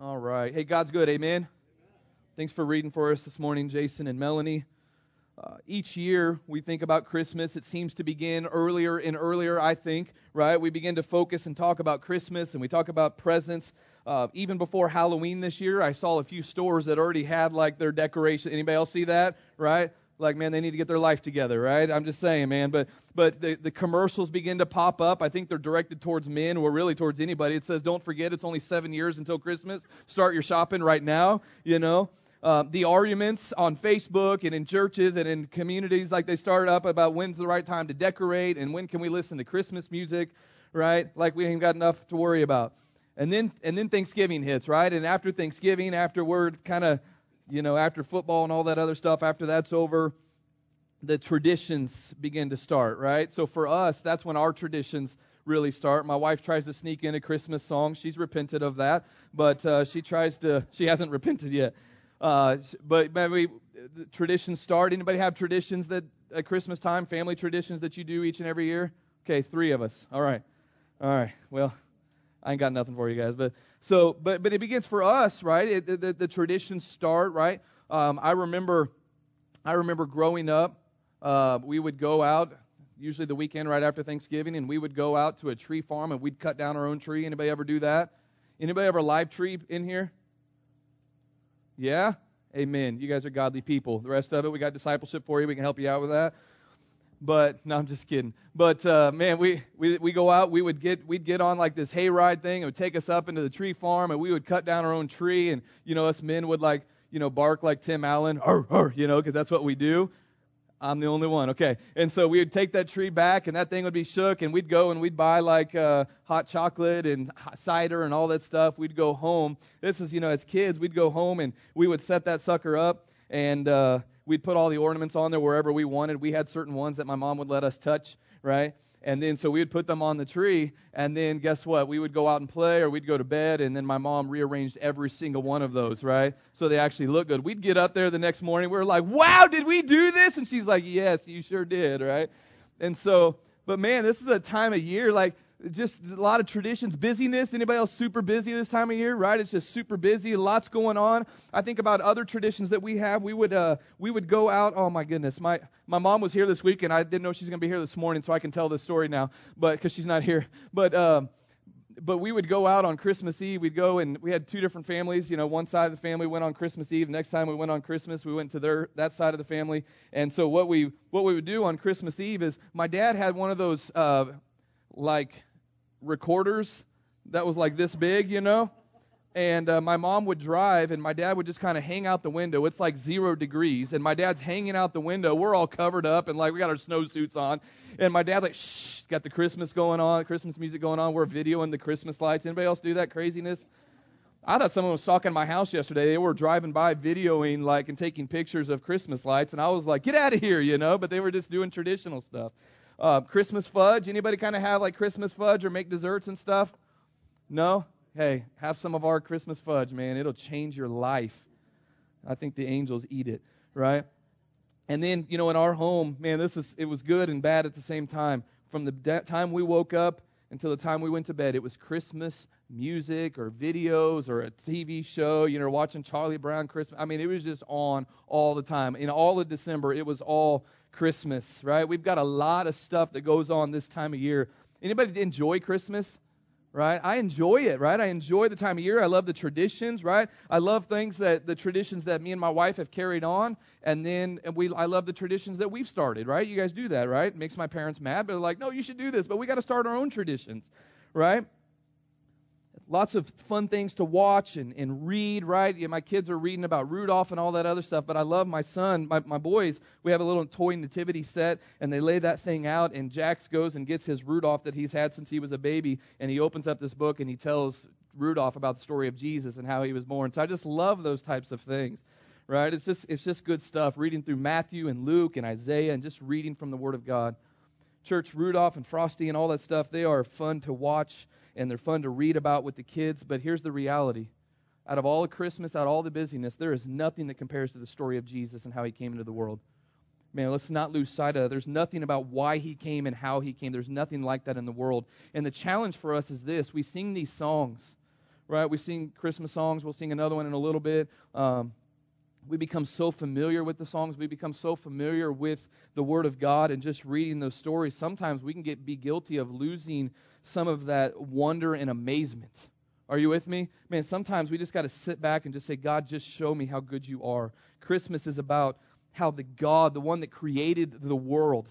All right. Hey, God's good. Amen. Thanks for reading for us this morning, Jason and Melanie. Uh, each year we think about Christmas. It seems to begin earlier and earlier, I think, right? We begin to focus and talk about Christmas and we talk about presents. Uh, even before Halloween this year, I saw a few stores that already had like their decoration. Anybody else see that? Right? Like man they need to get their life together right? I'm just saying man. But but the, the commercials begin to pop up. I think they're directed towards men or really towards anybody. It says don't forget it's only seven years until christmas. Start your shopping right now you know? Uh, the arguments on facebook and in churches and in communities like they start up about when's the right time to decorate and when can we listen to christmas music right? Like we ain't got enough to worry about. And then and then thanksgiving hits right? And after thanksgiving after we're kind of you know, after football and all that other stuff, after that's over, the traditions begin to start, right? So for us, that's when our traditions really start. My wife tries to sneak in a Christmas song. She's repented of that, but uh, she tries to. She hasn't repented yet. Uh, but maybe traditions start. Anybody have traditions that at Christmas time, family traditions that you do each and every year? Okay, three of us. All right, all right. Well, I ain't got nothing for you guys, but so, but but it begins for us, right? It, the, the, the traditions start, right? Um, I remember, I remember growing up, uh, we would go out usually the weekend right after Thanksgiving, and we would go out to a tree farm and we'd cut down our own tree. Anybody ever do that? Anybody ever live tree in here? Yeah? Amen. You guys are godly people. The rest of it, we got discipleship for you. We can help you out with that. But no, I'm just kidding. But uh, man, we, we we go out. We would get we'd get on like this hayride thing. It would take us up into the tree farm, and we would cut down our own tree. And you know, us men would like you know bark like Tim Allen, arr, arr, you know, because that's what we do. I'm the only one. Okay. And so we would take that tree back and that thing would be shook and we'd go and we'd buy like uh, hot chocolate and cider and all that stuff. We'd go home. This is, you know, as kids, we'd go home and we would set that sucker up and uh, we'd put all the ornaments on there wherever we wanted. We had certain ones that my mom would let us touch, right? And then so we would put them on the tree, and then guess what? We would go out and play, or we'd go to bed, and then my mom rearranged every single one of those, right? So they actually look good. We'd get up there the next morning, we were like, "Wow, did we do this?" And she's like, "Yes, you sure did," right? And so, but man, this is a time of year like just a lot of traditions, busyness. Anybody else super busy this time of year, right? It's just super busy, lots going on. I think about other traditions that we have. We would uh, we would go out. Oh my goodness, my my mom was here this week, and I didn't know she's going to be here this morning, so I can tell this story now, but because she's not here. But um, but we would go out on Christmas Eve. We'd go and we had two different families. You know, one side of the family went on Christmas Eve. The next time we went on Christmas, we went to their that side of the family. And so what we what we would do on Christmas Eve is my dad had one of those uh, like recorders that was like this big, you know. And uh, my mom would drive, and my dad would just kind of hang out the window. It's like zero degrees, and my dad's hanging out the window. We're all covered up, and like we got our snowsuits on. And my dad like shh, got the Christmas going on, Christmas music going on. We're videoing the Christmas lights. Anybody else do that craziness? I thought someone was stalking my house yesterday. They were driving by, videoing like and taking pictures of Christmas lights, and I was like, "Get out of here," you know. But they were just doing traditional stuff. Uh, Christmas fudge. Anybody kind of have like Christmas fudge or make desserts and stuff? No? Hey, have some of our Christmas fudge, man. It'll change your life. I think the angels eat it, right? And then, you know, in our home, man, this is it was good and bad at the same time. From the de- time we woke up until the time we went to bed, it was Christmas music or videos or a TV show, you know, watching Charlie Brown Christmas. I mean, it was just on all the time. In all of December, it was all Christmas, right? We've got a lot of stuff that goes on this time of year. Anybody enjoy Christmas? Right? I enjoy it, right? I enjoy the time of year. I love the traditions, right? I love things that the traditions that me and my wife have carried on, and then and we I love the traditions that we've started, right? You guys do that, right? It makes my parents mad, but they're like, "No, you should do this." But we got to start our own traditions, right? Lots of fun things to watch and, and read, right? Yeah, my kids are reading about Rudolph and all that other stuff, but I love my son, my, my boys. We have a little toy nativity set, and they lay that thing out, and Jax goes and gets his Rudolph that he's had since he was a baby, and he opens up this book and he tells Rudolph about the story of Jesus and how he was born. So I just love those types of things. Right? It's just it's just good stuff. Reading through Matthew and Luke and Isaiah and just reading from the Word of God. Church Rudolph and Frosty and all that stuff, they are fun to watch and they're fun to read about with the kids. But here's the reality out of all of Christmas, out of all the busyness, there is nothing that compares to the story of Jesus and how he came into the world. Man, let's not lose sight of that. There's nothing about why he came and how he came. There's nothing like that in the world. And the challenge for us is this we sing these songs, right? We sing Christmas songs. We'll sing another one in a little bit. Um, we become so familiar with the songs. We become so familiar with the Word of God and just reading those stories. Sometimes we can get be guilty of losing some of that wonder and amazement. Are you with me? Man, sometimes we just got to sit back and just say, God, just show me how good you are. Christmas is about how the God, the one that created the world,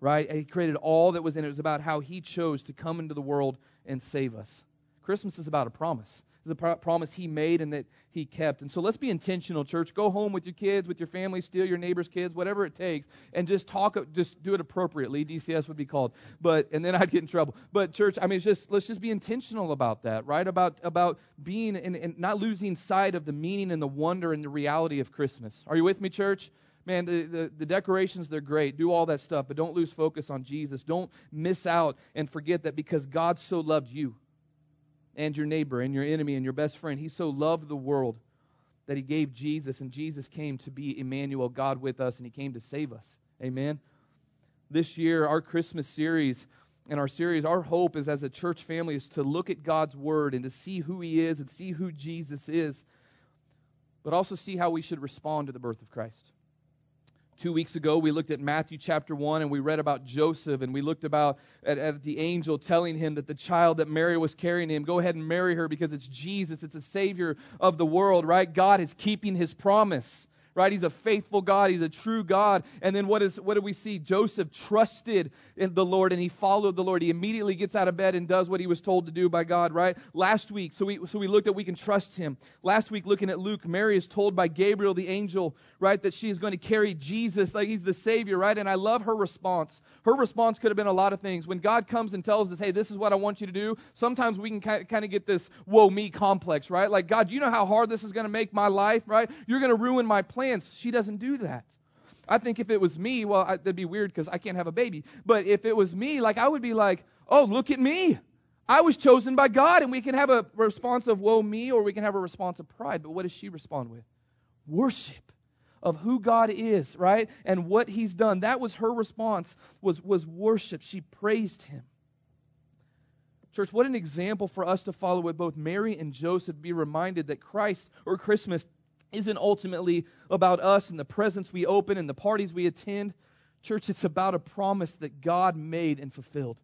right? He created all that was in it. It was about how he chose to come into the world and save us. Christmas is about a promise. A pro- promise he made and that he kept. And so let's be intentional, church. Go home with your kids, with your family, steal your neighbor's kids, whatever it takes, and just talk. Just do it appropriately. DCS would be called, but and then I'd get in trouble. But church, I mean, it's just let's just be intentional about that, right? About about being and, and not losing sight of the meaning and the wonder and the reality of Christmas. Are you with me, church? man, the, the, the, decorations, they're great. Do all that stuff, but don't lose focus on Jesus. Don't miss out and forget that because God so loved you and your neighbor and your enemy and your best friend, He so loved the world that He gave Jesus, and Jesus came to be Emmanuel, God with us, and He came to save us. Amen. This year, our Christmas series and our series, our hope is as a church family is to look at God's Word and to see who He is and see who Jesus is, but also see how we should respond to the birth of Christ. Two weeks ago, we looked at Matthew chapter 1 and we read about Joseph and we looked about at, at, the angel telling him that the child that Mary was carrying him, go ahead and marry her because it's Jesus, it's a Savior of the world, right? God is keeping his promise right? He's a faithful God. He's a true God. And then what is what do we see? Joseph trusted in the Lord and he followed the Lord. He immediately gets out of bed and does what he was told to do by God, right? Last week, so we so we looked at we can trust him. Last week, looking at Luke, Mary is told by Gabriel the angel, right, that she is going to carry Jesus like he's the Savior, right? And I love her response. Her response could have been a lot of things. When God comes and tells us, hey, this is what I want you to do, sometimes we can kind of get this woe me complex, right? Like, God, you know how hard this is going to make my life, right? You're going to ruin my plan plans. She doesn't do that. I think if it was me, well, I, that'd be weird because I can't have a baby. But if it was me, like I would be like, oh, look at me. I was chosen by God, and we can have a response of woe me, or we can have a response of pride. But what does she respond with? Worship of who God is, right? And what He's done. That was her response. Was was worship. She praised Him. Church, what an example for us to follow with both Mary and Joseph. Be reminded that Christ or Christmas isn't ultimately about us and the presents we open and the parties we attend. Church, it's about a promise that God made and fulfilled.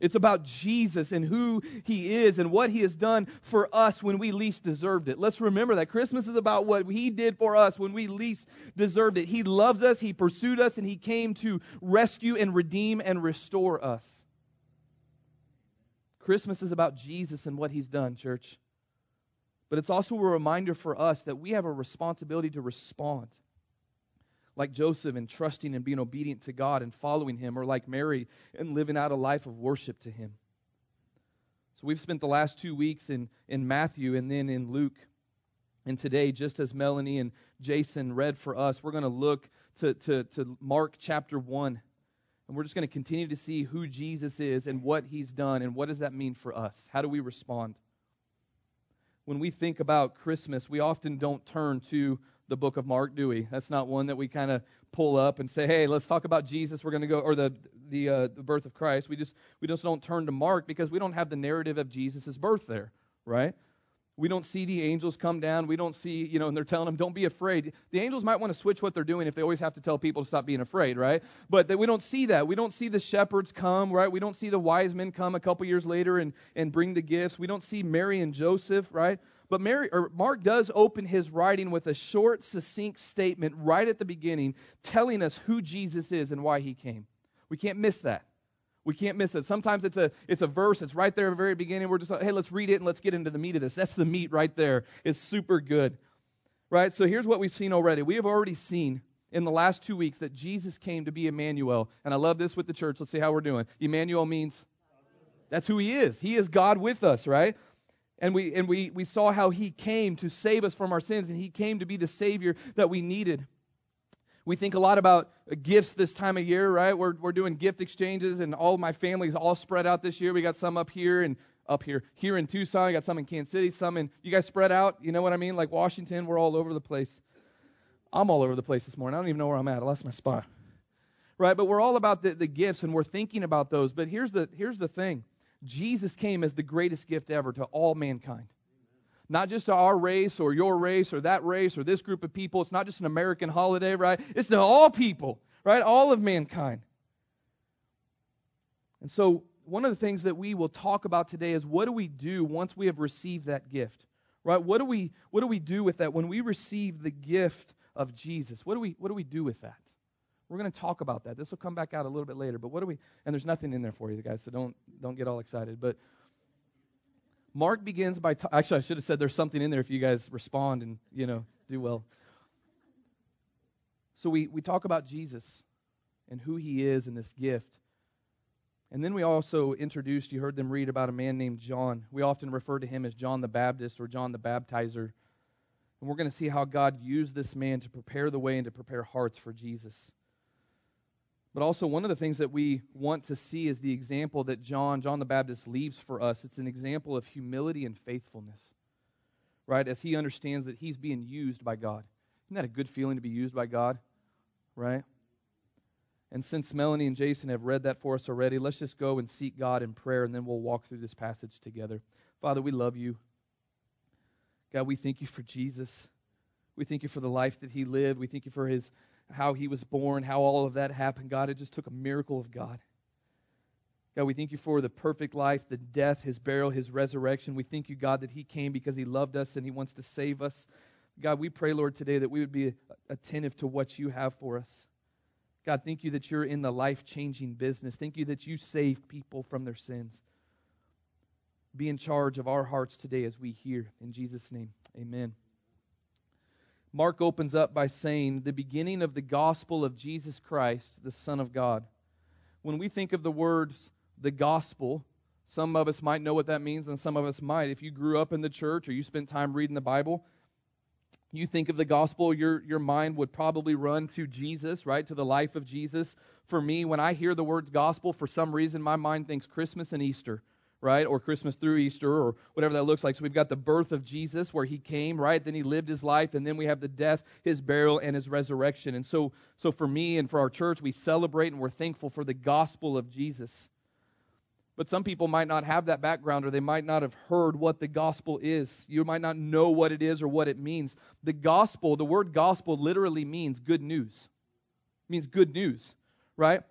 It's about Jesus and who he is and what he has done for us when we least deserved it. Let's remember that Christmas is about what he did for us when we least deserved it. He loves us, he pursued us, and he came to rescue and redeem and restore us. Christmas is about Jesus and what he's done, church. But it's also a reminder for us that we have a responsibility to respond. Like Joseph in trusting and being obedient to God and following Him, or like Mary and living out a life of worship to Him. So we've spent the last two weeks in, in Matthew and then in Luke. And today, just as Melanie and Jason read for us, we're going to look to, to, to Mark chapter 1. And we're just going to continue to see who Jesus is and what he's done and what does that mean for us? How do we respond? When we think about Christmas, we often don't turn to the book of Mark, do we? That's not one that we kind of pull up and say, "Hey, let's talk about Jesus. We're going to go or the the uh, the birth of Christ." We just we just don't turn to Mark because we don't have the narrative of Jesus' birth there, right? We don't see the angels come down. We don't see, you know, and they're telling them, don't be afraid. The angels might want to switch what they're doing if they always have to tell people to stop being afraid, right? But we don't see that. We don't see the shepherds come, right? We don't see the wise men come a couple years later and, and bring the gifts. We don't see Mary and Joseph, right? But Mary, or Mark does open his writing with a short, succinct statement right at the beginning telling us who Jesus is and why he came. We can't miss that. We can't miss it. Sometimes it's a it's a verse. It's right there at the very beginning. We're just like, hey, let's read it and let's get into the meat of this. That's the meat right there. It's super good, right? So here's what we've seen already. We have already seen in the last two weeks that Jesus came to be Emmanuel, and I love this with the church. Let's see how we're doing. Emmanuel means that's who he is. He is God with us, right? And we and we we saw how he came to save us from our sins, and he came to be the Savior that we needed. We think a lot about gifts this time of year, right? We're, we're doing gift exchanges, and all my family's all spread out this year. We got some up here and up here, here in Tucson. I got some in Kansas City, some in, you guys spread out. You know what I mean? Like Washington, we're all over the place. I'm all over the place this morning. I don't even know where I'm at. I lost my spot. Right? But we're all about the, the gifts, and we're thinking about those. But here's the, here's the thing Jesus came as the greatest gift ever to all mankind. Not just to our race or your race or that race or this group of people. It's not just an American holiday, right? It's to all people, right? All of mankind. And so, one of the things that we will talk about today is what do we do once we have received that gift? Right? What do we what do we do with that when we receive the gift of Jesus? What do we what do we do with that? We're going to talk about that. This will come back out a little bit later, but what do we and there's nothing in there for you guys, so don't don't get all excited, but Mark begins by t- actually I should have said there's something in there if you guys respond and, you know, do well. So we we talk about Jesus and who he is and this gift. And then we also introduced, you heard them read about a man named John. We often refer to him as John the Baptist or John the Baptizer. And we're going to see how God used this man to prepare the way and to prepare hearts for Jesus. But also, one of the things that we want to see is the example that John, John the Baptist, leaves for us. It's an example of humility and faithfulness, right? As he understands that he's being used by God. Isn't that a good feeling to be used by God, right? And since Melanie and Jason have read that for us already, let's just go and seek God in prayer, and then we'll walk through this passage together. Father, we love you. God, we thank you for Jesus. We thank you for the life that he lived. We thank you for his how he was born, how all of that happened. God, it just took a miracle of God. God, we thank you for the perfect life, the death, his burial, his resurrection. We thank you, God, that he came because he loved us and he wants to save us. God, we pray, Lord, today that we would be attentive to what you have for us. God, thank you that you're in the life changing business. Thank you that you save people from their sins. Be in charge of our hearts today as we hear. In Jesus' name, amen. Mark opens up by saying, the beginning of the gospel of Jesus Christ, the Son of God. When we think of the words, the gospel, some of us might know what that means, and some of us might. If you grew up in the church or you spent time reading the Bible, you think of the gospel, your, your mind would probably run to Jesus, right? To the life of Jesus. For me, when I hear the words gospel, for some reason, my mind thinks Christmas and Easter, right? Or Christmas through Easter, or whatever that looks like. So we've got the birth of Jesus, where he came, right? Then he lived his life, and then we have the death, his burial, and his resurrection. And so, so for me and for our church, we celebrate and we're thankful for the gospel of Jesus. But some people might not have that background or they might not have heard what the gospel is. You might not know what it is or what it means. The gospel, the word gospel literally means good news. It means good news, right?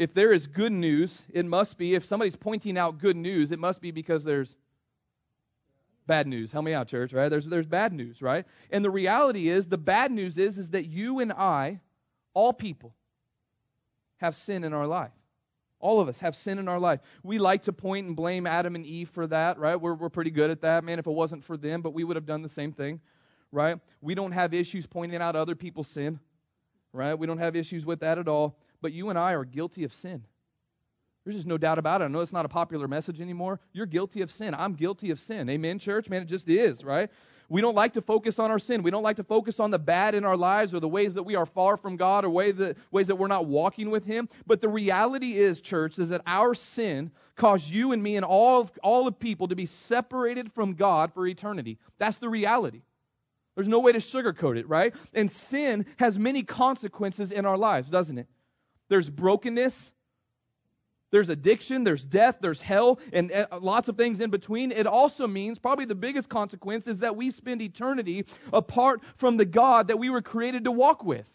If there is good news, it must be, if somebody's pointing out good news, it must be because there's bad news. Help me out, church, right? There's, there's bad news, right? And the reality is, the bad news is, is that you and I, all people, have sin in our life. All of us have sin in our life. We like to point and blame Adam and Eve for that, right? We're, we're pretty good at that, man. If it wasn't for them, but we would have done the same thing, right? We don't have issues pointing out other people's sin, right? We don't have issues with that at all. But you and I are guilty of sin. There's just no doubt about it. I know it's not a popular message anymore. You're guilty of sin. I'm guilty of sin. Amen, church? Man, it just is, right? We don't like to focus on our sin. We don't like to focus on the bad in our lives or the ways that we are far from God or way that, ways that we're not walking with Him. But the reality is, church, is that our sin caused you and me and all of, all of people to be separated from God for eternity. That's the reality. There's no way to sugarcoat it, right? And sin has many consequences in our lives, doesn't it? There's brokenness, there's addiction, there's death, there's hell, and uh, lots of things in between. It also means, probably the biggest consequence, is that we spend eternity apart from the God that we were created to walk with.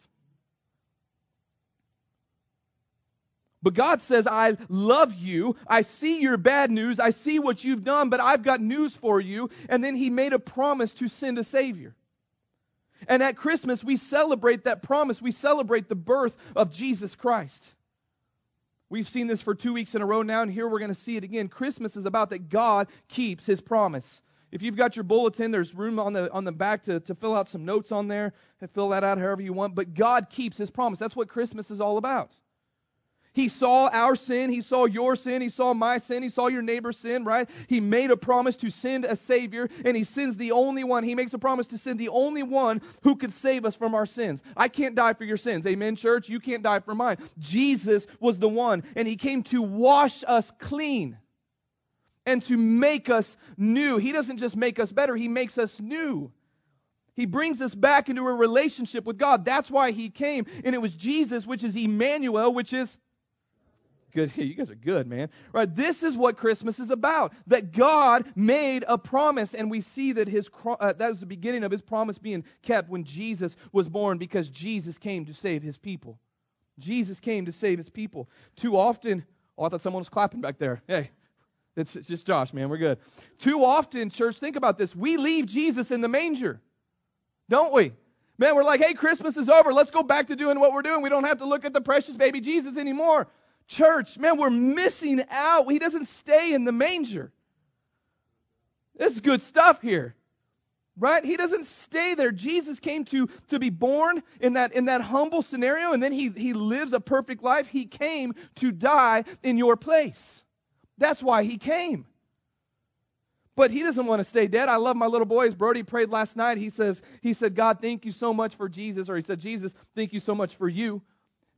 But God says, I love you. I see your bad news. I see what you've done, but I've got news for you. And then He made a promise to send a Savior. And at Christmas, we celebrate that promise. We celebrate the birth of Jesus Christ. We've seen this for two weeks in a row now, and here we're going to see it again. Christmas is about that God keeps his promise. If you've got your bulletin, there's room on the, on the back to, to fill out some notes on there and fill that out however you want. But God keeps his promise. That's what Christmas is all about. He saw our sin. He saw your sin. He saw my sin. He saw your neighbor's sin, right? He made a promise to send a Savior, and He sends the only one. He makes a promise to send the only one who could save us from our sins. I can't die for your sins. Amen, church? You can't die for mine. Jesus was the one, and He came to wash us clean and to make us new. He doesn't just make us better, He makes us new. He brings us back into a relationship with God. That's why He came. And it was Jesus, which is Emmanuel, which is good. You guys are good, man. Right? This is what Christmas is about. That God made a promise, and we see that his uh, that was the beginning of his promise being kept when Jesus was born, because Jesus came to save his people. Jesus came to save his people. Too often, oh, I thought someone was clapping back there. Hey, it's, it's just Josh, man. We're good. Too often, church, think about this. We leave Jesus in the manger, don't we? Man, we're like, hey, Christmas is over. Let's go back to doing what we're doing. We don't have to look at the precious baby Jesus anymore. Church, man, we're missing out. He doesn't stay in the manger. This is good stuff here. Right? He doesn't stay there. Jesus came to, to be born in that, in that humble scenario, and then he, he lives a perfect life. He came to die in your place. That's why he came. But he doesn't want to stay dead. I love my little boys. Brody prayed last night. He says, he said, God, thank you so much for Jesus. Or he said, Jesus, thank you so much for you.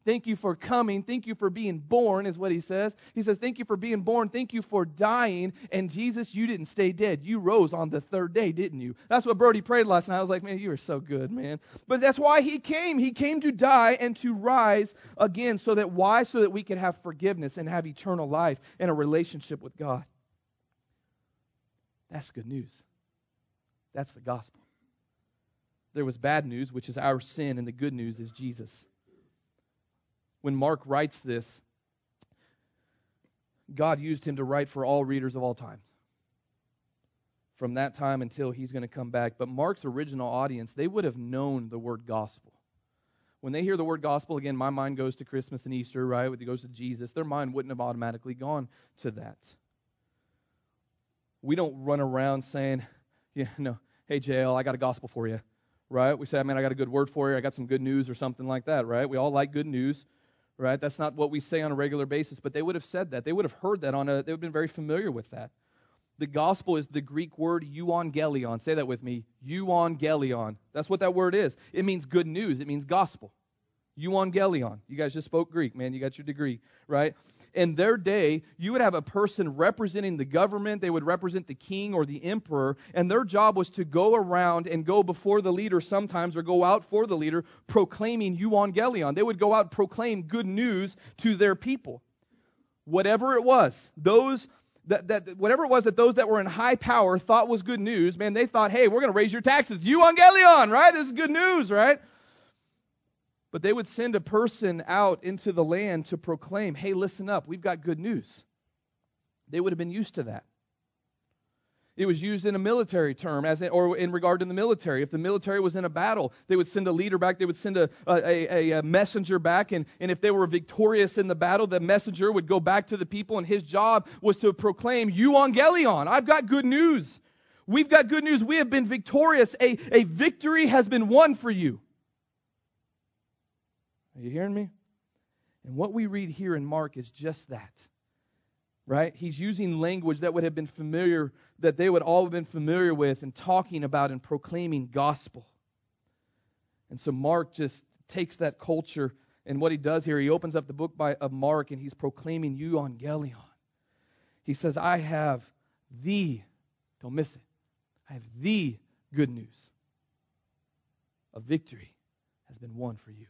Thank you for coming. Thank you for being born, is what he says. He says, Thank you for being born. Thank you for dying. And Jesus, you didn't stay dead. You rose on the third day, didn't you? That's what Brody prayed last night. I was like, Man, you are so good, man. But that's why he came. He came to die and to rise again. So that why? So that we can have forgiveness and have eternal life and a relationship with God. That's good news. That's the gospel. There was bad news, which is our sin, and the good news is Jesus when Mark writes this, God used him to write for all readers of all time. From that time until he's going to come back. But Mark's original audience, they would have known the word gospel. When they hear the word gospel, again, my mind goes to Christmas and Easter, right? It goes to Jesus. Their mind wouldn't have automatically gone to that. We don't run around saying, yeah, no, hey, JL, I got a gospel for you, right? We say, I mean, I got a good word for you. I got some good news or something like that, right? We all like good news right? That's not what we say on a regular basis, but they would have said that. They would have heard that on a, they would have been very familiar with that. The gospel is the Greek word euangelion. Say that with me. Euangelion. That's what that word is. It means good news. It means gospel. Euangelion. You guys just spoke Greek, man. You got your degree, right? In their day, you would have a person representing the government, they would represent the king or the emperor, and their job was to go around and go before the leader sometimes or go out for the leader proclaiming euangelion. They would go out proclaim good news to their people. Whatever it was, those that, that whatever it was that those that were in high power thought was good news, man, they thought, hey, we're going to raise your taxes. Euangelion, right? This is good news, right? But they would send a person out into the land to proclaim, hey, listen up, we've got good news. They would have been used to that. It was used in a military term, as in, or in regard to the military. If the military was in a battle, they would send a leader back. They would send a, a, a, messenger back, and, and if they were victorious in the battle, the messenger would go back to the people, and his job was to proclaim, "Euangelion, I've got good news. We've got good news. We have been victorious. A, a victory has been won for you." Are you hearing me? And what we read here in Mark is just that. Right? He's using language that would have been familiar, that they would all have been familiar with, and talking about and proclaiming gospel. And so Mark just takes that culture, and what he does here, he opens up the book by, of Mark, and he's proclaiming euangelion. He says, I have the, don't miss it, I have the good news. A victory has been won for you.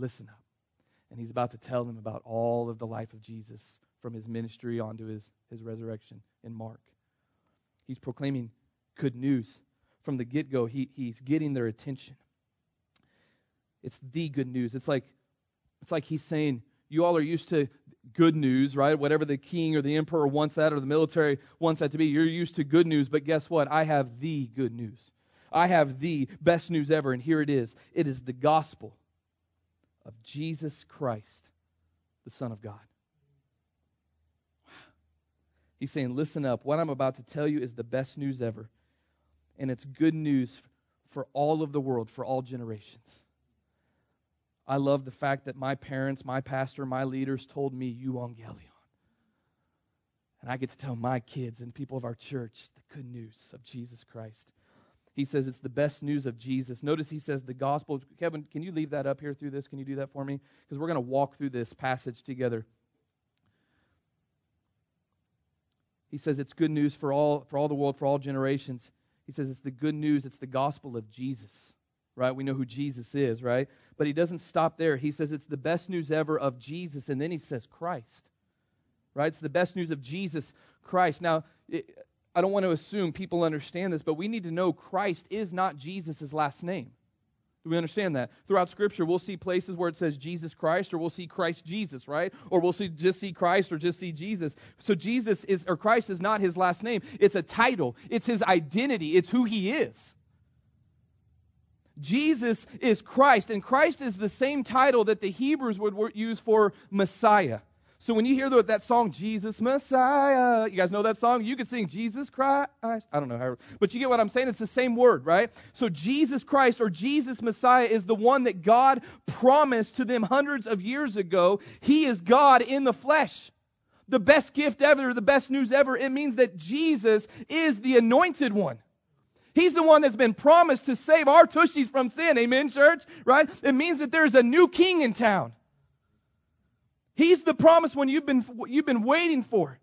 Listen up. And he's about to tell them about all of the life of Jesus from his ministry onto his, his resurrection in Mark. He's proclaiming good news. From the get go, he, he's getting their attention. It's the good news. It's like, it's like he's saying, You all are used to good news, right? Whatever the king or the emperor wants that or the military wants that to be. You're used to good news, but guess what? I have the good news. I have the best news ever, and here it is. It is the gospel of Jesus Christ, the Son of God. He's saying, Listen up. What I'm about to tell you is the best news ever. And it's good news for all of the world, for all generations. I love the fact that my parents, my pastor, my leaders told me euangelion. And I get to tell my kids and people of our church the good news of Jesus Christ. He says it's the best news of Jesus. Notice he says the gospel. Kevin, can you leave that up here through this? Can you do that for me? Because we're going to walk through this passage together. He says it's good news for all for all the world, for all generations. He says it's the good news, it's the gospel of Jesus, right? We know who Jesus is, right? But he doesn't stop there. He says it's the best news ever of Jesus, and then he says Christ, right? It's the best news of Jesus Christ. Now, it, I don't want to assume people understand this, but we need to know Christ is not Jesus' last name. Do we understand that? Throughout Scripture, we'll see places where it says Jesus Christ, or we'll see Christ Jesus, right? Or we'll see just see Christ, or just see Jesus. So Jesus is, or Christ is not his last name. It's a title. It's his identity. It's who he is. Jesus is Christ, and Christ is the same title that the Hebrews would use for Messiah. So when you hear that song, Jesus Messiah, you guys know that song? You could sing Jesus Christ. I don't know how, but you get what I'm saying? It's the same word, right? So Jesus Christ or Jesus Messiah is the one that God promised to them hundreds of years ago. He is God in the flesh. The best gift ever, the best news ever. It means that Jesus is the anointed one. He's the one that's been promised to save our tushies from sin. Amen, church? Right? It means that there's a new king in town. He's the promised one you've been, you've been waiting for.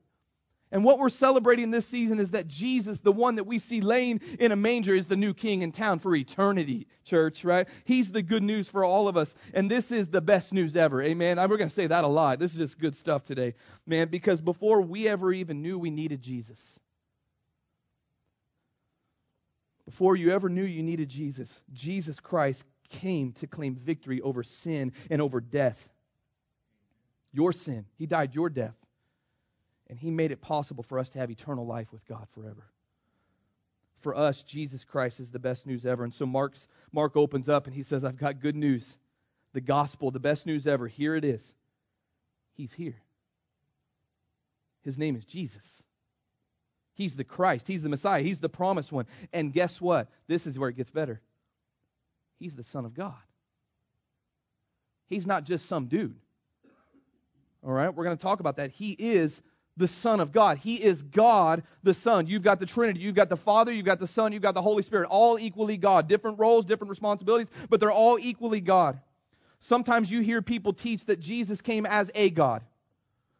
And what we're celebrating this season is that Jesus, the one that we see laying in a manger, is the new king in town for eternity, church, right? He's the good news for all of us. And this is the best news ever. Amen. We're going to say that a lot. This is just good stuff today, man, because before we ever even knew we needed Jesus, before you ever knew you needed Jesus, Jesus Christ came to claim victory over sin and over death your sin. He died your death. And He made it possible for us to have eternal life with God forever. For us, Jesus Christ is the best news ever. And so Mark's, Mark opens up and he says, I've got good news. The gospel, the best news ever. Here it is. He's here. His name is Jesus. He's the Christ. He's the Messiah. He's the promised one. And guess what? This is where it gets better. He's the Son of God. He's not just some dude. All right, we're going to talk about that. He is the Son of God. He is God the Son. You've got the Trinity. You've got the Father. You've got the Son. You've got the Holy Spirit. All equally God. Different roles, different responsibilities, but they're all equally God. Sometimes you hear people teach that Jesus came as a God.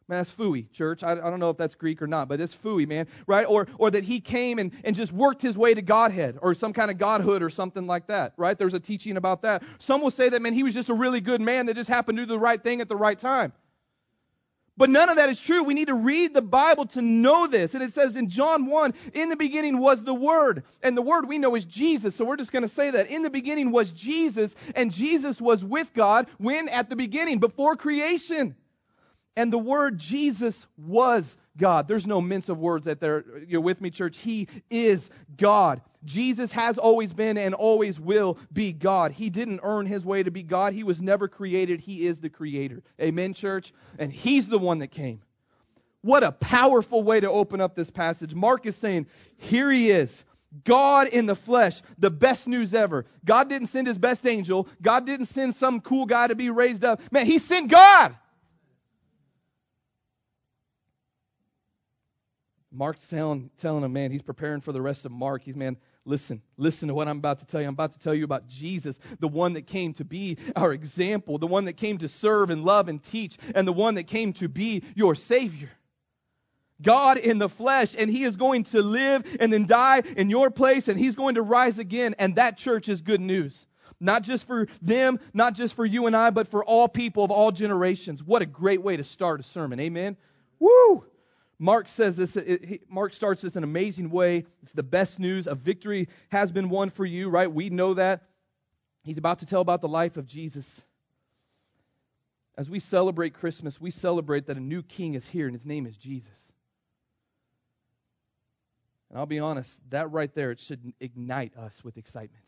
Man, that's fooey, church. I, I, don't know if that's Greek or not, but it's fooey, man, right? Or, or that he came and, and just worked his way to Godhead or some kind of godhood or something like that, right? There's a teaching about that. Some will say that, man, he was just a really good man that just happened to do the right thing at the right time. But none of that is true. We need to read the Bible to know this. And it says in John 1, in the beginning was the Word. And the Word we know is Jesus. So we're just going to say that. In the beginning was Jesus, and Jesus was with God when? At the beginning, before creation. And the Word Jesus was God. There's no mince of words that there. You're with me, church. He is God. Jesus has always been and always will be God. He didn't earn his way to be God. He was never created. He is the creator. Amen, church? And he's the one that came. What a powerful way to open up this passage. Mark is saying, here he is. God in the flesh, the best news ever. God didn't send his best angel. God didn't send some cool guy to be raised up. Man, he sent God. Mark's telling, telling him, man, he's preparing for the rest of Mark. He's, man, listen, listen to what I'm about to tell you. I'm about to tell you about Jesus, the one that came to be our example, the one that came to serve and love and teach, and the one that came to be your Savior. God in the flesh, and He is going to live and then die in your place, and He's going to rise again, and that church is good news. Not just for them, not just for you and I, but for all people of all generations. What a great way to start a sermon. Amen. Woo! Mark says this, it, Mark starts this in an amazing way. It's the best news. A victory has been won for you, right? We know that. He's about to tell about the life of Jesus. As we celebrate Christmas, we celebrate that a new king is here, and his name is Jesus. And I'll be honest, that right there, it should ignite us with excitement.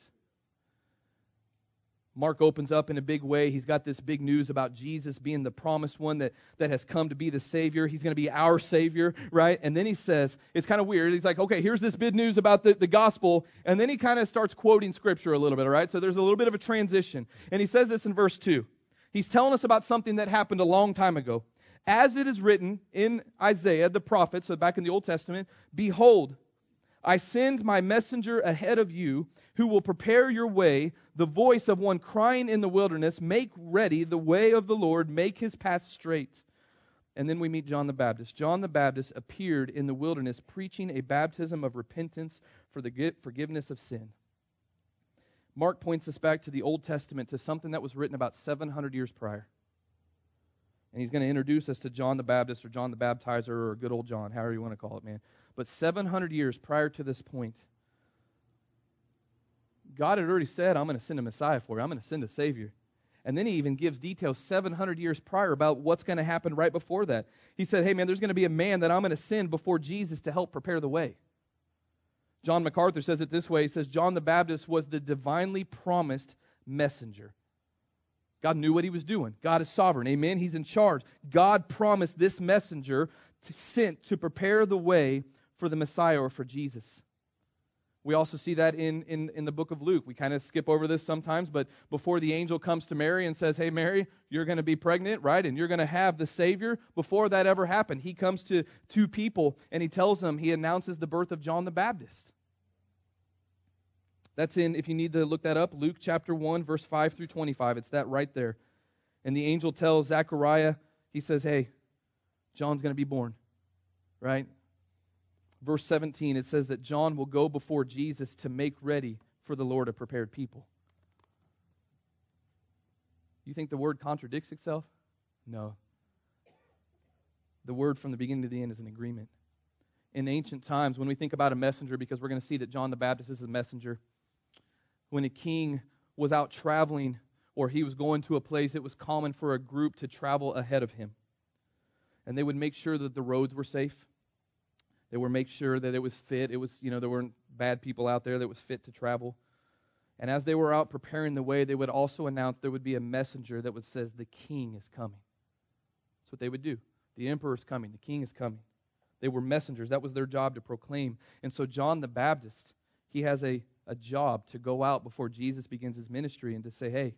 Mark opens up in a big way. He's got this big news about Jesus being the promised one that, that has come to be the Savior. He's going to be our Savior, right? And then he says, it's kind of weird. He's like, okay, here's this big news about the, the gospel. And then he kind of starts quoting Scripture a little bit, all right? So there's a little bit of a transition. And he says this in verse 2. He's telling us about something that happened a long time ago. As it is written in Isaiah, the prophet, so back in the Old Testament, Behold, I send my messenger ahead of you who will prepare your way, the voice of one crying in the wilderness, Make ready the way of the Lord, make his path straight. And then we meet John the Baptist. John the Baptist appeared in the wilderness preaching a baptism of repentance for the forgiveness of sin. Mark points us back to the Old Testament, to something that was written about 700 years prior. And he's going to introduce us to John the Baptist or John the Baptizer or good old John, however you want to call it, man. But 700 years prior to this point, God had already said, I'm going to send a Messiah for you. I'm going to send a Savior. And then he even gives details 700 years prior about what's going to happen right before that. He said, Hey, man, there's going to be a man that I'm going to send before Jesus to help prepare the way. John MacArthur says it this way He says, John the Baptist was the divinely promised messenger. God knew what he was doing. God is sovereign. Amen. He's in charge. God promised this messenger to sent to prepare the way for the Messiah or for Jesus. We also see that in, in, in the book of Luke. We kind of skip over this sometimes, but before the angel comes to Mary and says, Hey, Mary, you're going to be pregnant, right? And you're going to have the Savior. Before that ever happened, he comes to two people and he tells them, he announces the birth of John the Baptist. That's in, if you need to look that up, Luke chapter 1, verse 5 through 25. It's that right there. And the angel tells Zechariah, he says, Hey, John's going to be born, right? Verse 17, it says that John will go before Jesus to make ready for the Lord a prepared people. You think the word contradicts itself? No. The word from the beginning to the end is an agreement. In ancient times, when we think about a messenger, because we're going to see that John the Baptist is a messenger, when a king was out traveling or he was going to a place, it was common for a group to travel ahead of him. And they would make sure that the roads were safe they were make sure that it was fit. It was, you know, there weren't bad people out there that was fit to travel. And as they were out preparing the way, they would also announce there would be a messenger that would says the king is coming. That's what they would do. The emperor is coming. The king is coming. They were messengers. That was their job to proclaim. And so John the Baptist, he has a, a job to go out before Jesus begins his ministry and to say, hey,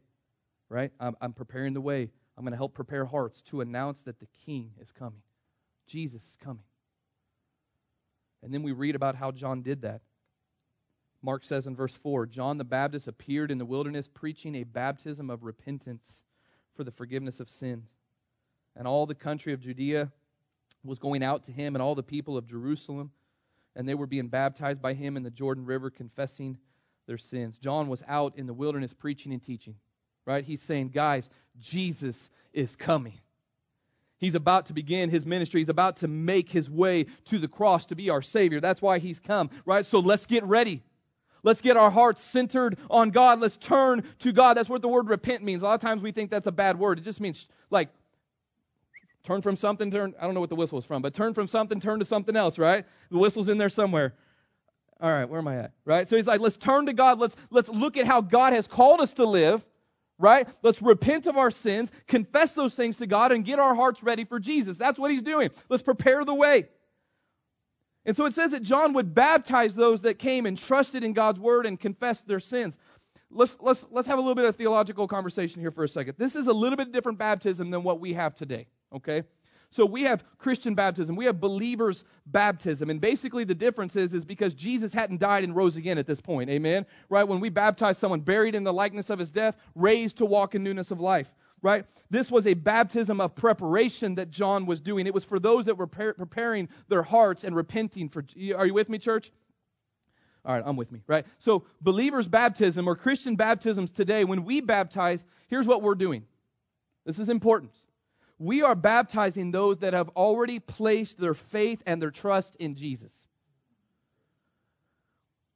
right, I'm, I'm preparing the way. I'm going to help prepare hearts to announce that the king is coming. Jesus is coming. And then we read about how John did that. Mark says in verse 4 John the Baptist appeared in the wilderness preaching a baptism of repentance for the forgiveness of sin. And all the country of Judea was going out to him, and all the people of Jerusalem, and they were being baptized by him in the Jordan River, confessing their sins. John was out in the wilderness preaching and teaching, right? He's saying, guys, Jesus is coming. He's about to begin his ministry. He's about to make his way to the cross to be our Savior. That's why he's come, right? So let's get ready. Let's get our hearts centered on God. Let's turn to God. That's what the word repent means. A lot of times we think that's a bad word. It just means like turn from something, turn, I don't know what the whistle is from, but turn from something, turn to something else, right? The whistle's in there somewhere. All right, where am I at? Right? So he's like, let's turn to God. Let's, let's look at how God has called us to live right? Let's repent of our sins, confess those things to God, and get our hearts ready for Jesus. That's what he's doing. Let's prepare the way. And so it says that John would baptize those that came and trusted in God's word and confessed their sins. Let's, let's, let's have a little bit of theological conversation here for a second. This is a little bit different baptism than what we have today, okay? So we have Christian baptism, we have believers baptism, and basically the difference is is because Jesus hadn't died and rose again at this point. Amen. Right? When we baptize someone buried in the likeness of his death, raised to walk in newness of life. Right? This was a baptism of preparation that John was doing. It was for those that were preparing their hearts and repenting for Are you with me, church? All right, I'm with me, right? So, believers' baptism or Christian baptisms today, when we baptize, here's what we're doing. This is important we are baptizing those that have already placed their faith and their trust in Jesus.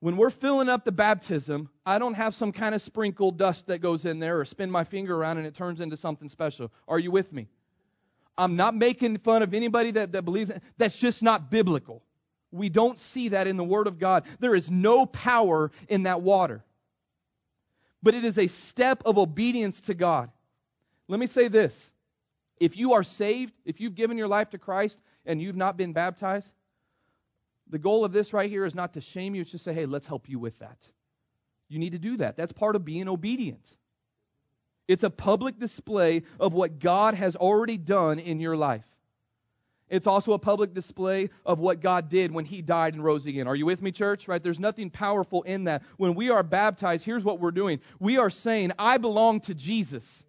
When we're filling up the baptism, I don't have some kind of sprinkled dust that goes in there or spin my finger around and it turns into something special. Are you with me? I'm not making fun of anybody that, that believes. That's just not biblical. We don't see that in the Word of God. There is no power in that water. But it is a step of obedience to God. Let me say this if you are saved, if you've given your life to Christ and you've not been baptized, the goal of this right here is not to shame you, it's just to say, hey, let's help you with that. You need to do that. That's part of being obedient. It's a public display of what God has already done in your life. It's also a public display of what God did when He died and rose again. Are you with me, church? Right? There's nothing powerful in that. When we are baptized, here's what we're doing. We are saying, I belong to Jesus.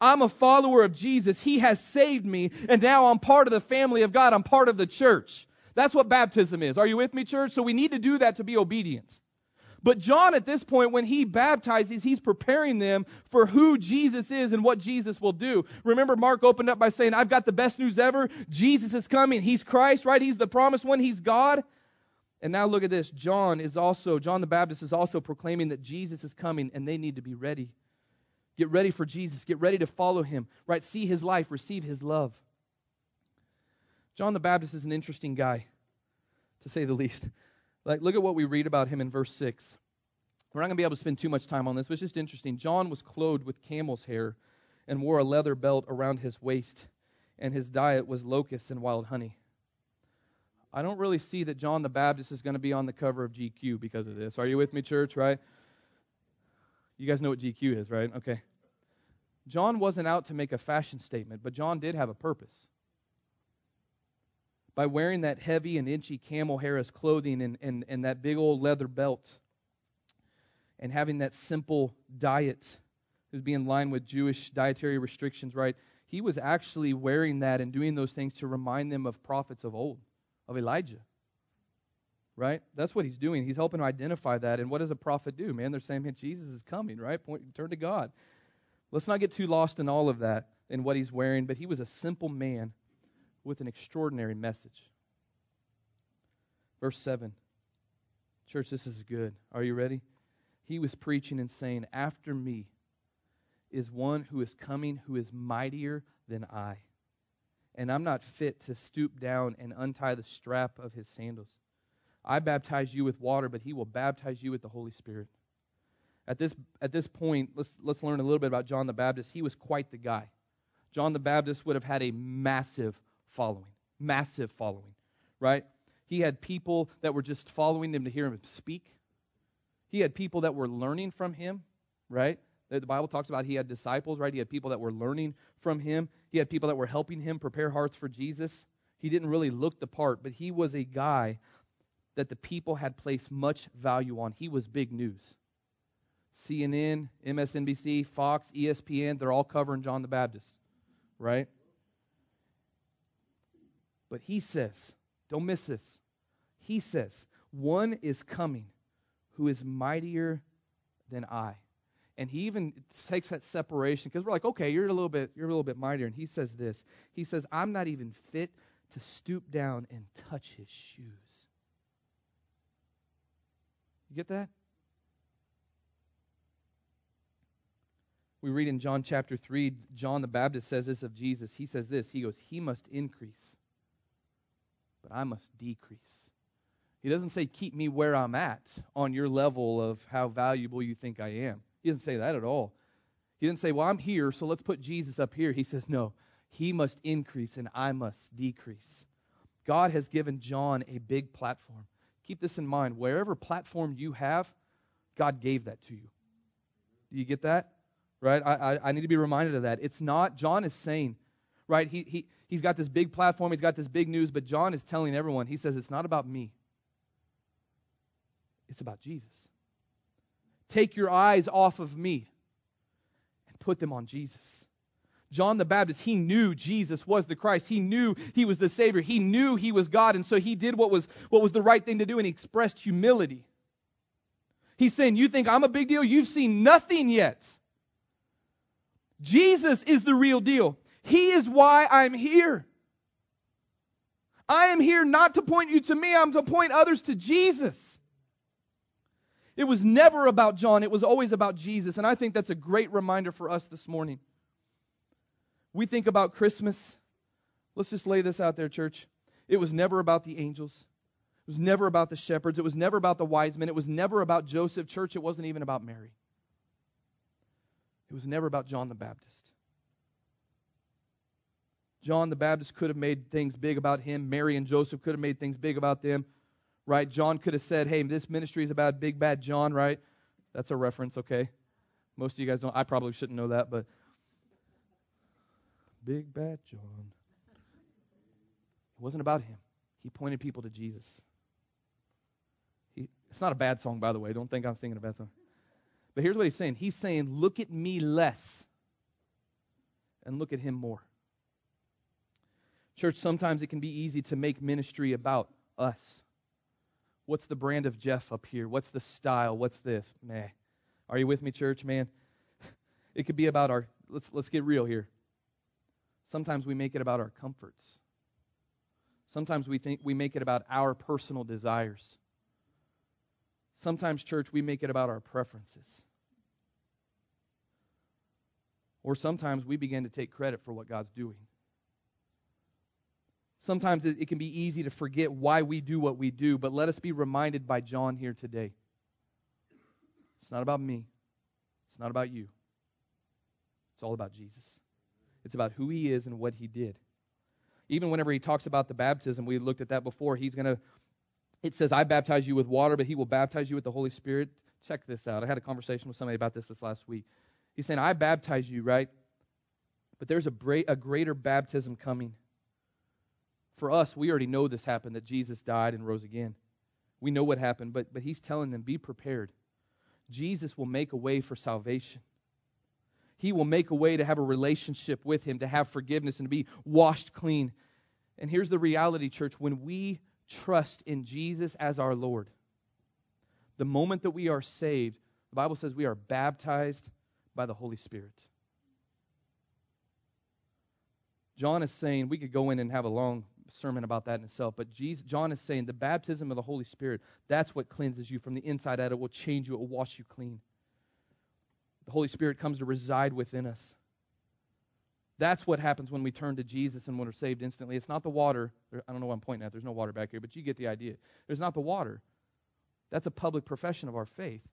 I'm a follower of Jesus. He has saved me, and now I'm part of the family of God. I'm part of the church. That's what baptism is. Are you with me, church? So we need to do that to be obedient. But John, at this point, when he baptizes, he's preparing them for who Jesus is and what Jesus will do. Remember, Mark opened up by saying, I've got the best news ever. Jesus is coming. He's Christ, right? He's the promised one. He's God. And now look at this. John is also, John the Baptist is also proclaiming that Jesus is coming and they need to be ready. Get ready for Jesus. Get ready to follow him, right? See his life, receive his love. John the Baptist is an interesting guy, to say the least. Like, look at what we read about him in verse 6. We're not going to be able to spend too much time on this, but it's just interesting. John was clothed with camel's hair and wore a leather belt around his waist, and his diet was locusts and wild honey. I don't really see that John the Baptist is going to be on the cover of GQ because of this. Are you with me, church, right? You guys know what GQ is, right? Okay. John wasn't out to make a fashion statement, but John did have a purpose by wearing that heavy and inchy camel hair as clothing and, and, and that big old leather belt and having that simple diet who's being in line with Jewish dietary restrictions, right? He was actually wearing that and doing those things to remind them of prophets of old, of Elijah. Right? That's what he's doing. He's helping to identify that. And what does a prophet do? Man, they're saying, man, Jesus is coming, right? Point, turn to God. Let's not get too lost in all of that and what he's wearing, but he was a simple man with an extraordinary message. Verse 7. Church, this is good. Are you ready? He was preaching and saying, After me is one who is coming who is mightier than I. And I'm not fit to stoop down and untie the strap of his sandals. I baptize you with water, but he will baptize you with the Holy Spirit. At this, at this point, let's, let's learn a little bit about John the Baptist. He was quite the guy. John the Baptist would have had a massive following. Massive following, right? He had people that were just following him to hear him speak. He had people that were learning from him, right? The Bible talks about he had disciples, right? He had people that were learning from him. He had people that were helping him prepare hearts for Jesus. He didn't really look the part, but he was a guy that the people had placed much value on. He was big news. CNN, MSNBC, Fox, ESPN, they're all covering John the Baptist, right? But he says, don't miss this. He says, one is coming who is mightier than I. And he even takes that separation because we're like, okay, you're a little bit, you're a little bit mightier. And he says this. He says, I'm not even fit to stoop down and touch his shoes. You get that? We read in John chapter 3, John the Baptist says this of Jesus. He says this He goes, He must increase, but I must decrease. He doesn't say, Keep me where I'm at on your level of how valuable you think I am. He doesn't say that at all. He didn't say, Well, I'm here, so let's put Jesus up here. He says, No, he must increase and I must decrease. God has given John a big platform. Keep this in mind. Wherever platform you have, God gave that to you. Do you get that? Right? I, I, I need to be reminded of that. It's not, John is saying, right? He, he, he's got this big platform, he's got this big news, but John is telling everyone, he says, it's not about me, it's about Jesus. Take your eyes off of me and put them on Jesus. John the Baptist, he knew Jesus was the Christ. He knew he was the Savior. He knew he was God. And so he did what was, what was the right thing to do, and he expressed humility. He's saying, You think I'm a big deal? You've seen nothing yet. Jesus is the real deal. He is why I'm here. I am here not to point you to me, I'm to point others to Jesus. It was never about John, it was always about Jesus. And I think that's a great reminder for us this morning. We think about Christmas. Let's just lay this out there, church. It was never about the angels. It was never about the shepherds. It was never about the wise men. It was never about Joseph. Church, it wasn't even about Mary. It was never about John the Baptist. John the Baptist could have made things big about him. Mary and Joseph could have made things big about them, right? John could have said, hey, this ministry is about big bad John, right? That's a reference, okay? Most of you guys don't. I probably shouldn't know that, but big bad John. It wasn't about him. He pointed people to Jesus. He, it's not a bad song, by the way. Don't think I'm singing a bad song. But here's what he's saying He's saying, look at me less and look at him more. Church, sometimes it can be easy to make ministry about us. What's the brand of Jeff up here? What's the style? What's this? Meh. Are you with me, church, man? It could be about our let's let's get real here. Sometimes we make it about our comforts. Sometimes we think we make it about our personal desires. Sometimes, church, we make it about our preferences. Or sometimes we begin to take credit for what God's doing. Sometimes it, can be easy to forget why we do what we do, but let us be reminded by John here today. It's not about me, it's not about you. It's all about Jesus. It's about who he is and what he did. Even whenever he talks about the baptism, we looked at that before. He's going to, it says, I baptize you with water, but he will baptize you with the Holy Spirit. Check this out. I had a conversation with somebody about this this last week. He's saying, I baptize you, right? But there's a, bra- a greater baptism coming. For us, we already know this happened, that Jesus died and rose again. We know what happened, but, but he's telling them, be prepared. Jesus will make a way for salvation. He will make a way to have a relationship with Him, to have forgiveness, and to be washed clean. And here's the reality, church when we trust in Jesus as our Lord, the moment that we are saved, the Bible says we are baptized by the Holy Spirit. John is saying, we could go in and have a long sermon about that in itself, but Jesus, John is saying the baptism of the Holy Spirit, that's what cleanses you from the inside out. It will change you, it will wash you clean the Holy Spirit comes to reside within us. That's what happens when we turn to Jesus and when we're saved instantly. It's not the water. I don't know what I'm pointing at. There's no water back here, but you get the idea. There's not the water. That's a public profession of our faith.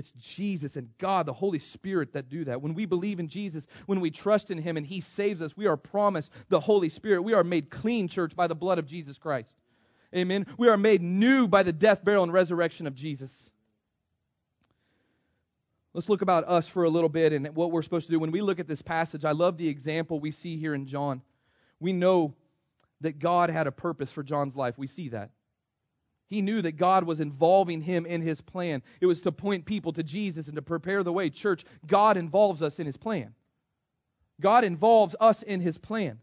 It's Jesus and God, the Holy Spirit, that do that. When we believe in Jesus, when we trust in Him and He saves us, we are promised the Holy Spirit. We are made clean, church, by the blood of Jesus Christ. Amen. We are made new by the death, burial, and resurrection of Jesus. Let's look about us for a little bit and what we're supposed to do. When we look at this passage, I love the example we see here in John. We know that God had a purpose for John's life. We see that. He knew that God was involving him in his plan. It was to point people to Jesus and to prepare the way. Church, God involves us in his plan. God involves us in his plan.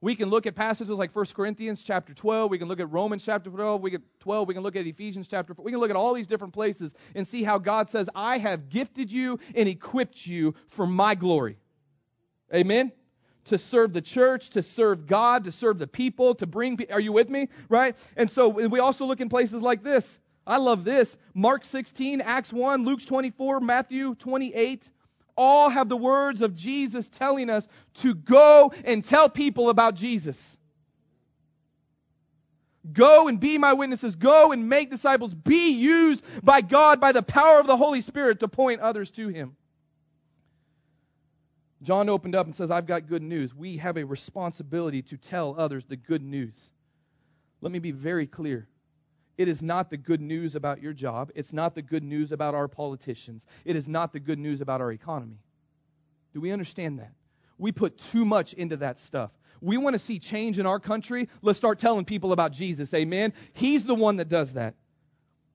We can look at passages like 1 Corinthians chapter 12. We can look at Romans chapter 12. We get 12. We can look at Ephesians chapter 4. We can look at all these different places and see how God says, I have gifted you and equipped you for my glory. Amen? To serve the church, to serve God, to serve the people, to bring. Are you with me? Right? And so we also look in places like this. I love this. Mark 16, Acts 1, Luke 24, Matthew 28 all have the words of Jesus telling us to go and tell people about Jesus. Go and be my witnesses. Go and make disciples. Be used by God by the power of the Holy Spirit to point others to Him. John opened up and says, I've got good news. We have a responsibility to tell others the good news. Let me be very clear. It is not the good news about your job. It's not the good news about our politicians. It is not the good news about our economy. Do we understand that? We put too much into that stuff. We want to see change in our country. Let's start telling people about Jesus. Amen. He's the one that does that.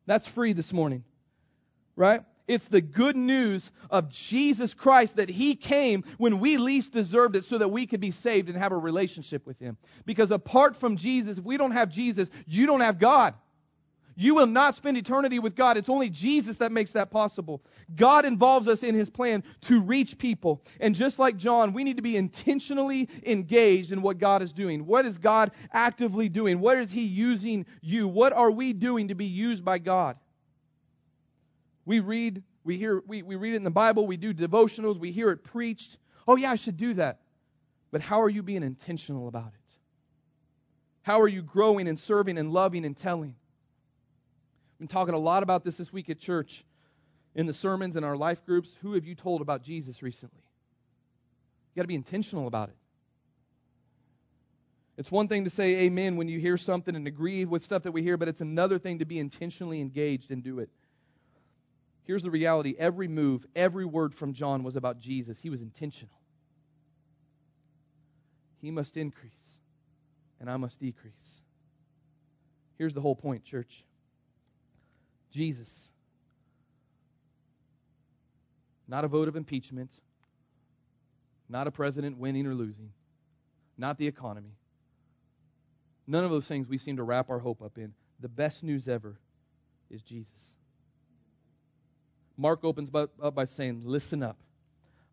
That's free this morning. Right? It's the good news of Jesus Christ that He came when we least deserved it so that we could be saved and have a relationship with Him. Because apart from Jesus, if we don't have Jesus, you don't have God. You will not spend eternity with God. It's only Jesus that makes that possible. God involves us in his plan to reach people. And just like John, we need to be intentionally engaged in what God is doing. What is God actively doing? What is he using you? What are we doing to be used by God? We read, we hear, we, we read it in the Bible, we do devotionals, we hear it preached. Oh yeah, I should do that. But how are you being intentional about it? How are you growing and serving and loving and telling? I've been talking a lot about this this week at church in the sermons and our life groups. Who have you told about Jesus recently? You got to be intentional about it. It's one thing to say amen when you hear something and agree with stuff that we hear, but it's another thing to be intentionally engaged and do it. Here's the reality every move, every word from John was about Jesus. He was intentional. He must increase, and I must decrease. Here's the whole point, church. Jesus. Not a vote of impeachment, not a president winning or losing, not the economy. None of those things we seem to wrap our hope up in. The best news ever is Jesus. Mark opens up by saying, Listen up.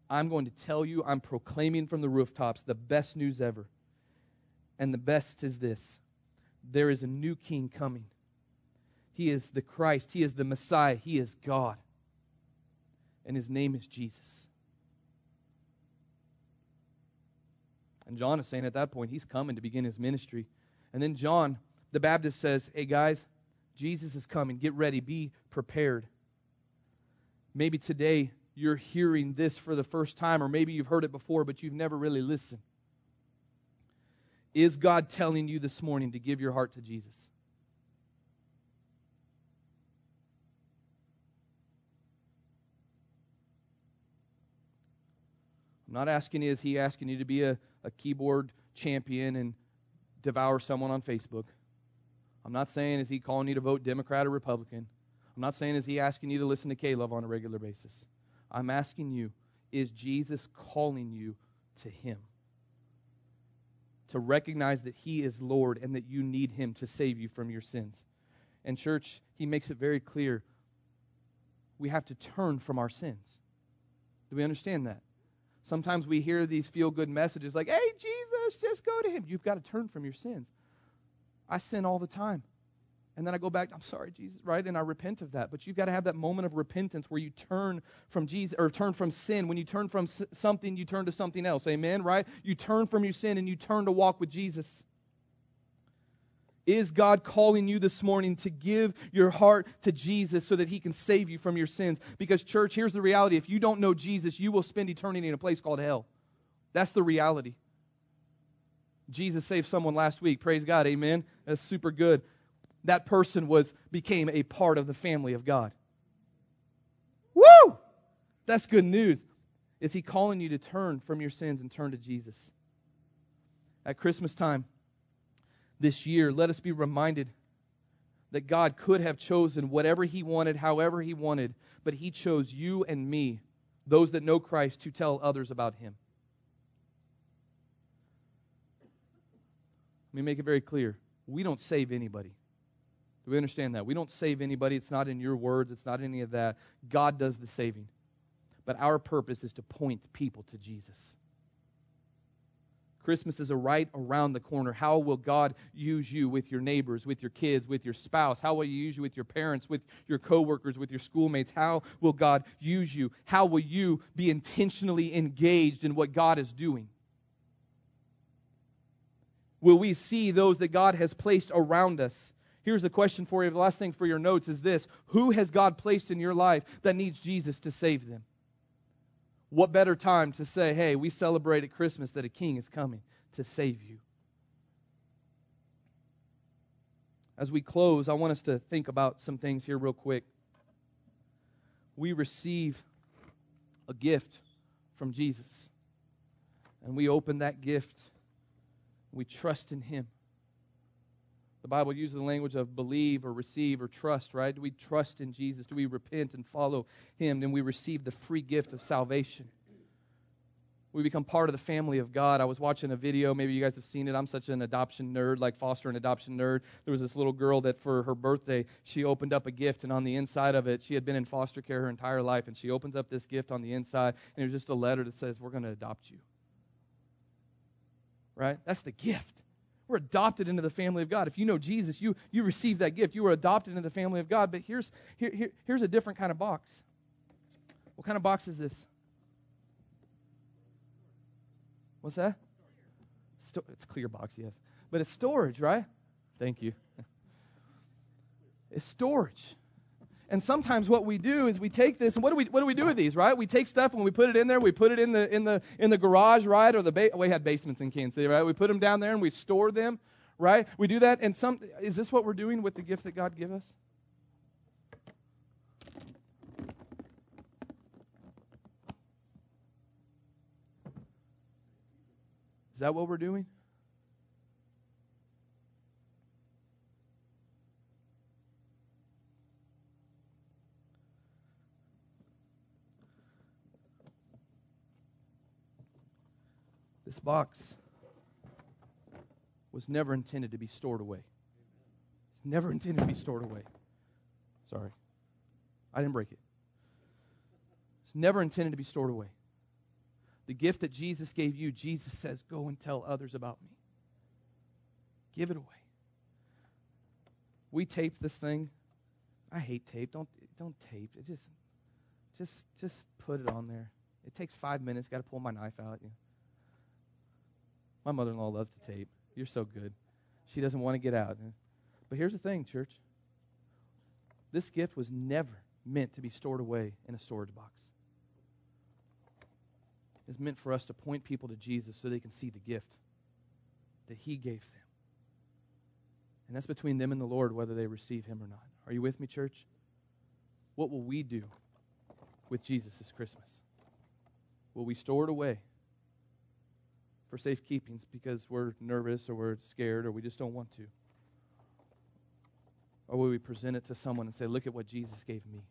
I'm going to tell you, I'm proclaiming from the rooftops the best news ever. And the best is this there is a new king coming. He is the Christ, He is the Messiah, He is God. And His name is Jesus. And John is saying at that point, He's coming to begin His ministry. And then John, the Baptist, says, Hey guys, Jesus is coming. Get ready, be prepared. Maybe today you're hearing this for the first time, or maybe you've heard it before, but you've never really listened. Is God telling you this morning to give your heart to Jesus? I'm not asking you, is he asking you to be a, a keyboard champion and devour someone on Facebook? I'm not saying, is he calling you to vote Democrat or Republican? I'm not saying, is he asking you to listen to K-Love on a regular basis? I'm asking you, is Jesus calling you to him? To recognize that he is Lord and that you need him to save you from your sins. And, church, he makes it very clear we have to turn from our sins. Do we understand that? Sometimes we hear these feel good messages like, hey, Jesus, just go to him. You've got to turn from your sins. I sin all the time. And then I go back, I'm sorry, Jesus, right? And I repent of that. But you've got to have that moment of repentance where you turn from Jesus or turn from sin. When you turn from something, you turn to something else. Amen, right? You turn from your sin and you turn to walk with Jesus. Is God calling you this morning to give your heart to Jesus so that he can save you from your sins? Because, church, here's the reality. If you don't know Jesus, you will spend eternity in a place called hell. That's the reality. Jesus saved someone last week. Praise God. Amen. That's super good that person was became a part of the family of God. Woo! That's good news. Is he calling you to turn from your sins and turn to Jesus? At Christmas time this year, let us be reminded that God could have chosen whatever he wanted, however he wanted, but he chose you and me, those that know Christ, to tell others about him. Let me make it very clear. We don't save anybody. Do we understand that? We don't save anybody. It's not in your words, it's not any of that. God does the saving. But our purpose is to point people to Jesus. Christmas is a right around the corner. How will God use you with your neighbors, with your kids, with your spouse? How will He use you with your parents, with your coworkers, with your schoolmates? How will God use you? How will you be intentionally engaged in what God is doing? Will we see those that God has placed around us? Here's the question for you. The last thing for your notes is this Who has God placed in your life that needs Jesus to save them? What better time to say, hey, we celebrate at Christmas that a king is coming to save you? As we close, I want us to think about some things here, real quick. We receive a gift from Jesus, and we open that gift. We trust in Him. The Bible uses the language of believe or receive or trust, right? Do we trust in Jesus? Do we repent and follow Him? Then we receive the free gift of salvation. We become part of the family of God. I was watching a video. Maybe you guys have seen it. I'm such an adoption nerd, like foster and adoption nerd. There was this little girl that for her birthday, she opened up a gift, and on the inside of it, she had been in foster care her entire life, and she opens up this gift on the inside, and it was just a letter that says, We're going to adopt you. Right? That's the gift. We're adopted into the family of God. If you know Jesus, you, you receive that gift. You were adopted into the family of God. But here's, here, here, here's a different kind of box. What kind of box is this? What's that? Sto- it's clear box, yes. But it's storage, right? Thank you. It's storage. And sometimes what we do is we take this and what do we what do we do with these, right? We take stuff and we put it in there, we put it in the in the in the garage, right? Or the ba- we had basements in Kansas City, right? We put them down there and we store them, right? We do that and some is this what we're doing with the gift that God gave us? Is that what we're doing? This box was never intended to be stored away. It's never intended to be stored away. Sorry. I didn't break it. It's never intended to be stored away. The gift that Jesus gave you, Jesus says, Go and tell others about me. Give it away. We taped this thing. I hate tape. Don't don't tape. It just just just put it on there. It takes five minutes. Got to pull my knife out. Yeah. My mother-in-law loves to tape. You're so good. She doesn't want to get out. But here's the thing, church. This gift was never meant to be stored away in a storage box. It's meant for us to point people to Jesus so they can see the gift that He gave them. And that's between them and the Lord whether they receive Him or not. Are you with me, church? What will we do with Jesus this Christmas? Will we store it away for safekeeping because we're nervous or we're scared or we just don't want to? Or will we present it to someone and say, Look at what Jesus gave me?